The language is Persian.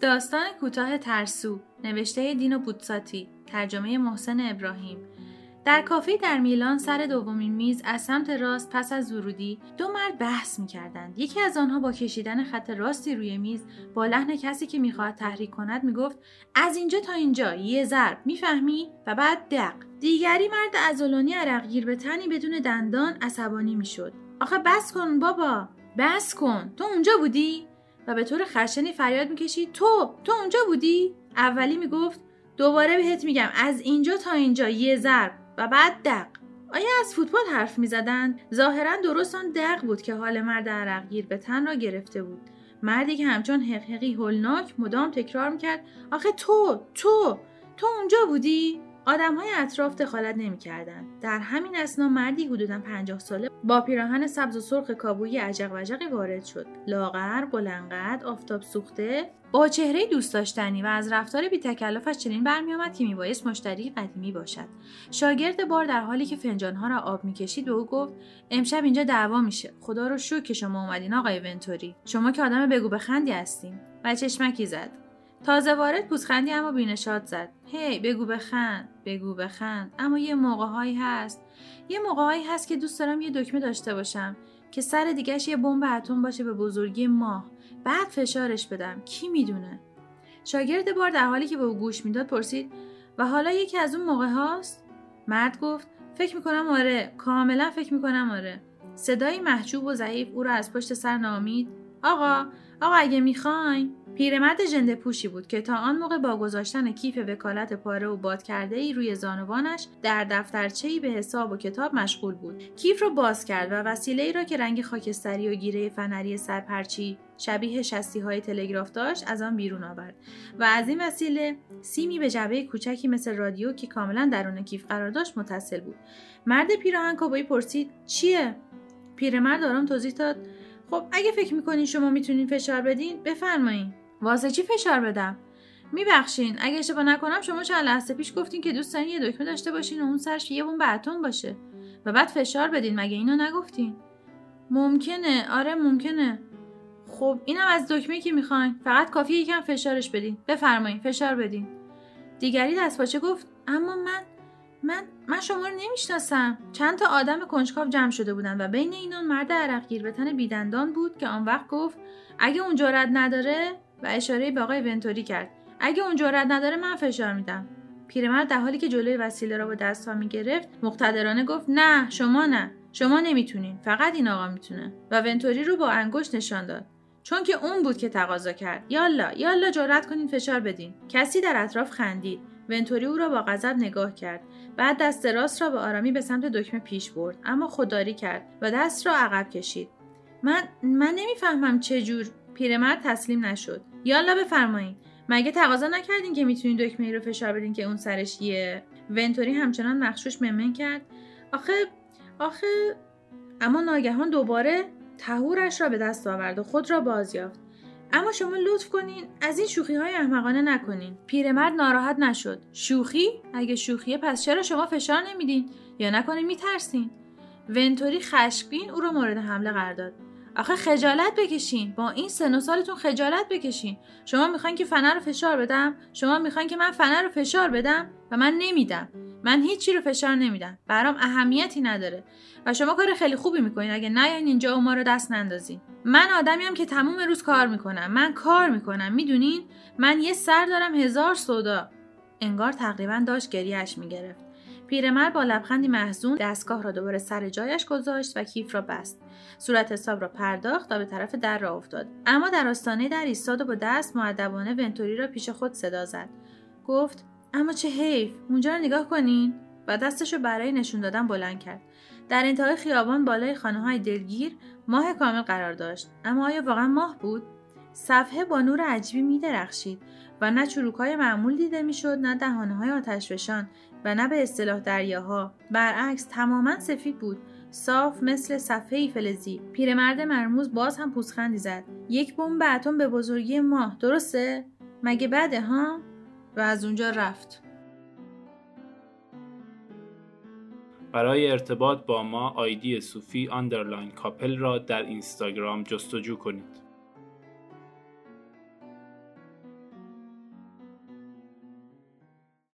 داستان کوتاه ترسو نوشته دینو بوتساتی ترجمه محسن ابراهیم. در کافه در میلان سر دومین میز از سمت راست پس از ورودی دو مرد بحث می‌کردند. یکی از آنها با کشیدن خط راستی روی میز با لحن کسی که می‌خواهد تحریک کند می‌گفت از اینجا تا اینجا یه ضرب می‌فهمی؟ و بعد دق. دیگری مرد ازولانی عرقگیر به تنی بدون دندان عصبانی می‌شد. آخه بس کن بابا بس کن. تو اونجا بودی؟ و به طور خشنی فریاد می‌کشید تو تو اونجا بودی؟ اولی می‌گفت دوباره بهت میگم از اینجا تا اینجا یه ضرب. و بعد دق. آیا از فوتبال حرف می‌زدند ظاهرا درست آن دق بود که حال مرد عرقگیر به تن را گرفته بود. مردی که همچون حقحقی هولناک مدام تکرار می‌کرد آخه تو تو تو اونجا بودی؟ آدم های اطراف دخالت نمی‌کردند. در همین اسنا مردی حدودا پنجاه ساله با پیراهن سبز و سرخ کابویی عجق وجقی وارد شد. لاغر، بلنقد، آفتاب سوخته، با چهره دوست داشتنی و از رفتار بی تکلفش چنین برمیآمد که میبایست مشتری قدیمی باشد. شاگرد بار در حالی که فنجانها را آب می‌کشید به او گفت امشب اینجا دعوا میشه. خدا رو شکر که شما اومدین آقای ونتوری. شما که آدم بگو بخندی هستین. و چشمکی زد. تازه وارد پوزخندی اما بینشاد زد. هی بگو بخند بگو بخند. اما یه موقعهایی هست. یه موقعهایی هست که دوست دارم یه دکمه داشته باشم که سر دیگهش یه بمب اتم باشه به بزرگی ماه. بعد فشارش بدم. کی می‌دونه؟ شاگرد بار در حالی که به او گوش می‌داد پرسید و حالا یکی از اون موقع هاست؟ مرد گفت فکر می‌کنم آره. کاملا فکر می‌کنم آره. صدایی محجوب و ضعیف او را از پشت سر نامید. آقا آقا اگه می‌خواین. پیرمرد جنده پوشی بود که تا آن موقع با گذاشتن کیف وکالت پاره و باد کرده ای روی زانوانش در دفترچه به حساب و کتاب مشغول بود. کیف را باز کرد و وسیله ای را که رنگ خاکستری و گیره فنری سرپرچی شبیه شستی های تلگراف داشت از آن بیرون آورد و از این وسیله سیمی به جعبه کوچکی مثل رادیو که کاملا درون کیف قرار داشت متصل بود. مرد پیراهن کابایی پرسید چیه؟ پیرمرد آرام توضیح داد خب اگه فکر می‌کنین شما می‌تونین فشار بدین بفرمایین واسه چی فشار بدم؟ میبخشین. اگه اشتباه نکنم شما چند لحظه پیش گفتین که دوست دارین یه دکمه داشته باشین و اون سرش یه بمب اتم باشه. و بعد فشار بدین مگه اینو نگفتین؟ ممکنه. آره ممکنه. خب اینم از دکمه که می‌خواین. فقط کافیه یکم فشارش بدین. بفرمایین فشار بدین. دیگری دست گفت اما من من من شما رو نمی‌شناسم. چند تا آدم کنجکاو جمع شده بودن و بین اینان مرد عرقگیر به تن بیدندان بود که آن وقت گفت اگه اون جرأت نداره و اشاره به آقای ونتوری کرد. اگه اون جرأت نداره من فشار میدم. پیرمرد در حالی که جلوی وسیله را با دستها می‌گرفت مقتدرانه گفت نه شما نه. شما نمی‌تونین. فقط این آقا می‌تونه. و ونتوری رو با انگشت نشان داد. چون که اون بود که تقاضا کرد. یالا یالا جرأت کنین فشار بدین. کسی در اطراف خندید. ونتوری او را با غضب نگاه کرد. بعد دست راست را به آرامی به سمت دکمه پیش برد اما خودداری کرد و دست را عقب کشید. من من نمی‌فهمم چه جور پیرمرد تسلیم نشد. یالا بفرمایید مگه تقاضا نکردین که می‌تونین دکمه ای رو فشار بدین که اون سرش یه ونتوری همچنان مخشوش ممن کرد؟ آخه آخه اما ناگهان دوباره تهورش را به دست آورد و خود را باز یافت. اما شما لطف کنین از این شوخی های احمقانه نکنین. پیرمرد ناراحت نشد. شوخی؟ اگه شوخیه پس چرا شما فشار نمیدین؟ یا نکنه میترسین؟ ونتوری خشمگین او را مورد حمله قرار داد. آخه خجالت بکشین. با این سن و سالتون خجالت بکشین. شما می‌خواین که فنر رو فشار بدم؟ شما می‌خواین که من فنر رو فشار بدم؟ و من نمیدم. من هیچی رو فشار نمیدم. برام اهمیتی نداره. و شما کار خیلی خوبی می‌کنین. اگه نیاین اینجا و ما رو دست نندازین. من آدمیم که تموم روز کار می‌کنم. من کار می‌کنم. می‌دونین؟ من یه سر دارم هزار صدا انگار تقریبا داشت گریهش می‌گرفت. پیرمرد با لبخندی محزون دستگاه را دوباره سر جایش گذاشت و کیف را بست. صورت حساب را پرداخت و به طرف در را افتاد. اما در آستانه در ایستاد و با دست معدبانه ونتوری را پیش خود صدا زد. گفت اما چه حیف اونجا رو نگاه کنین. و دستش رو برای نشون دادن بلند کرد. در انتهای خیابان بالای خانه های دلگیر ماه کامل قرار داشت. اما آیا واقعا ماه بود؟ صفحه با نور عجیبی می درخشید و نه چروکهای معمول دیده می‌شد نه دهانه های آتشفشان و نه به اصطلاح دریاها. برعکس تماما سفید بود. صاف مثل صفحه فلزی پیرمرد مرموز باز هم پوزخندی زد. یک بمب اتم به بزرگی ماه. درسته؟ مگه بده ها؟ و از اونجا رفت. برای ارتباط با ما آیدی صوفی underline couple را در اینستاگرام جستجو کنید.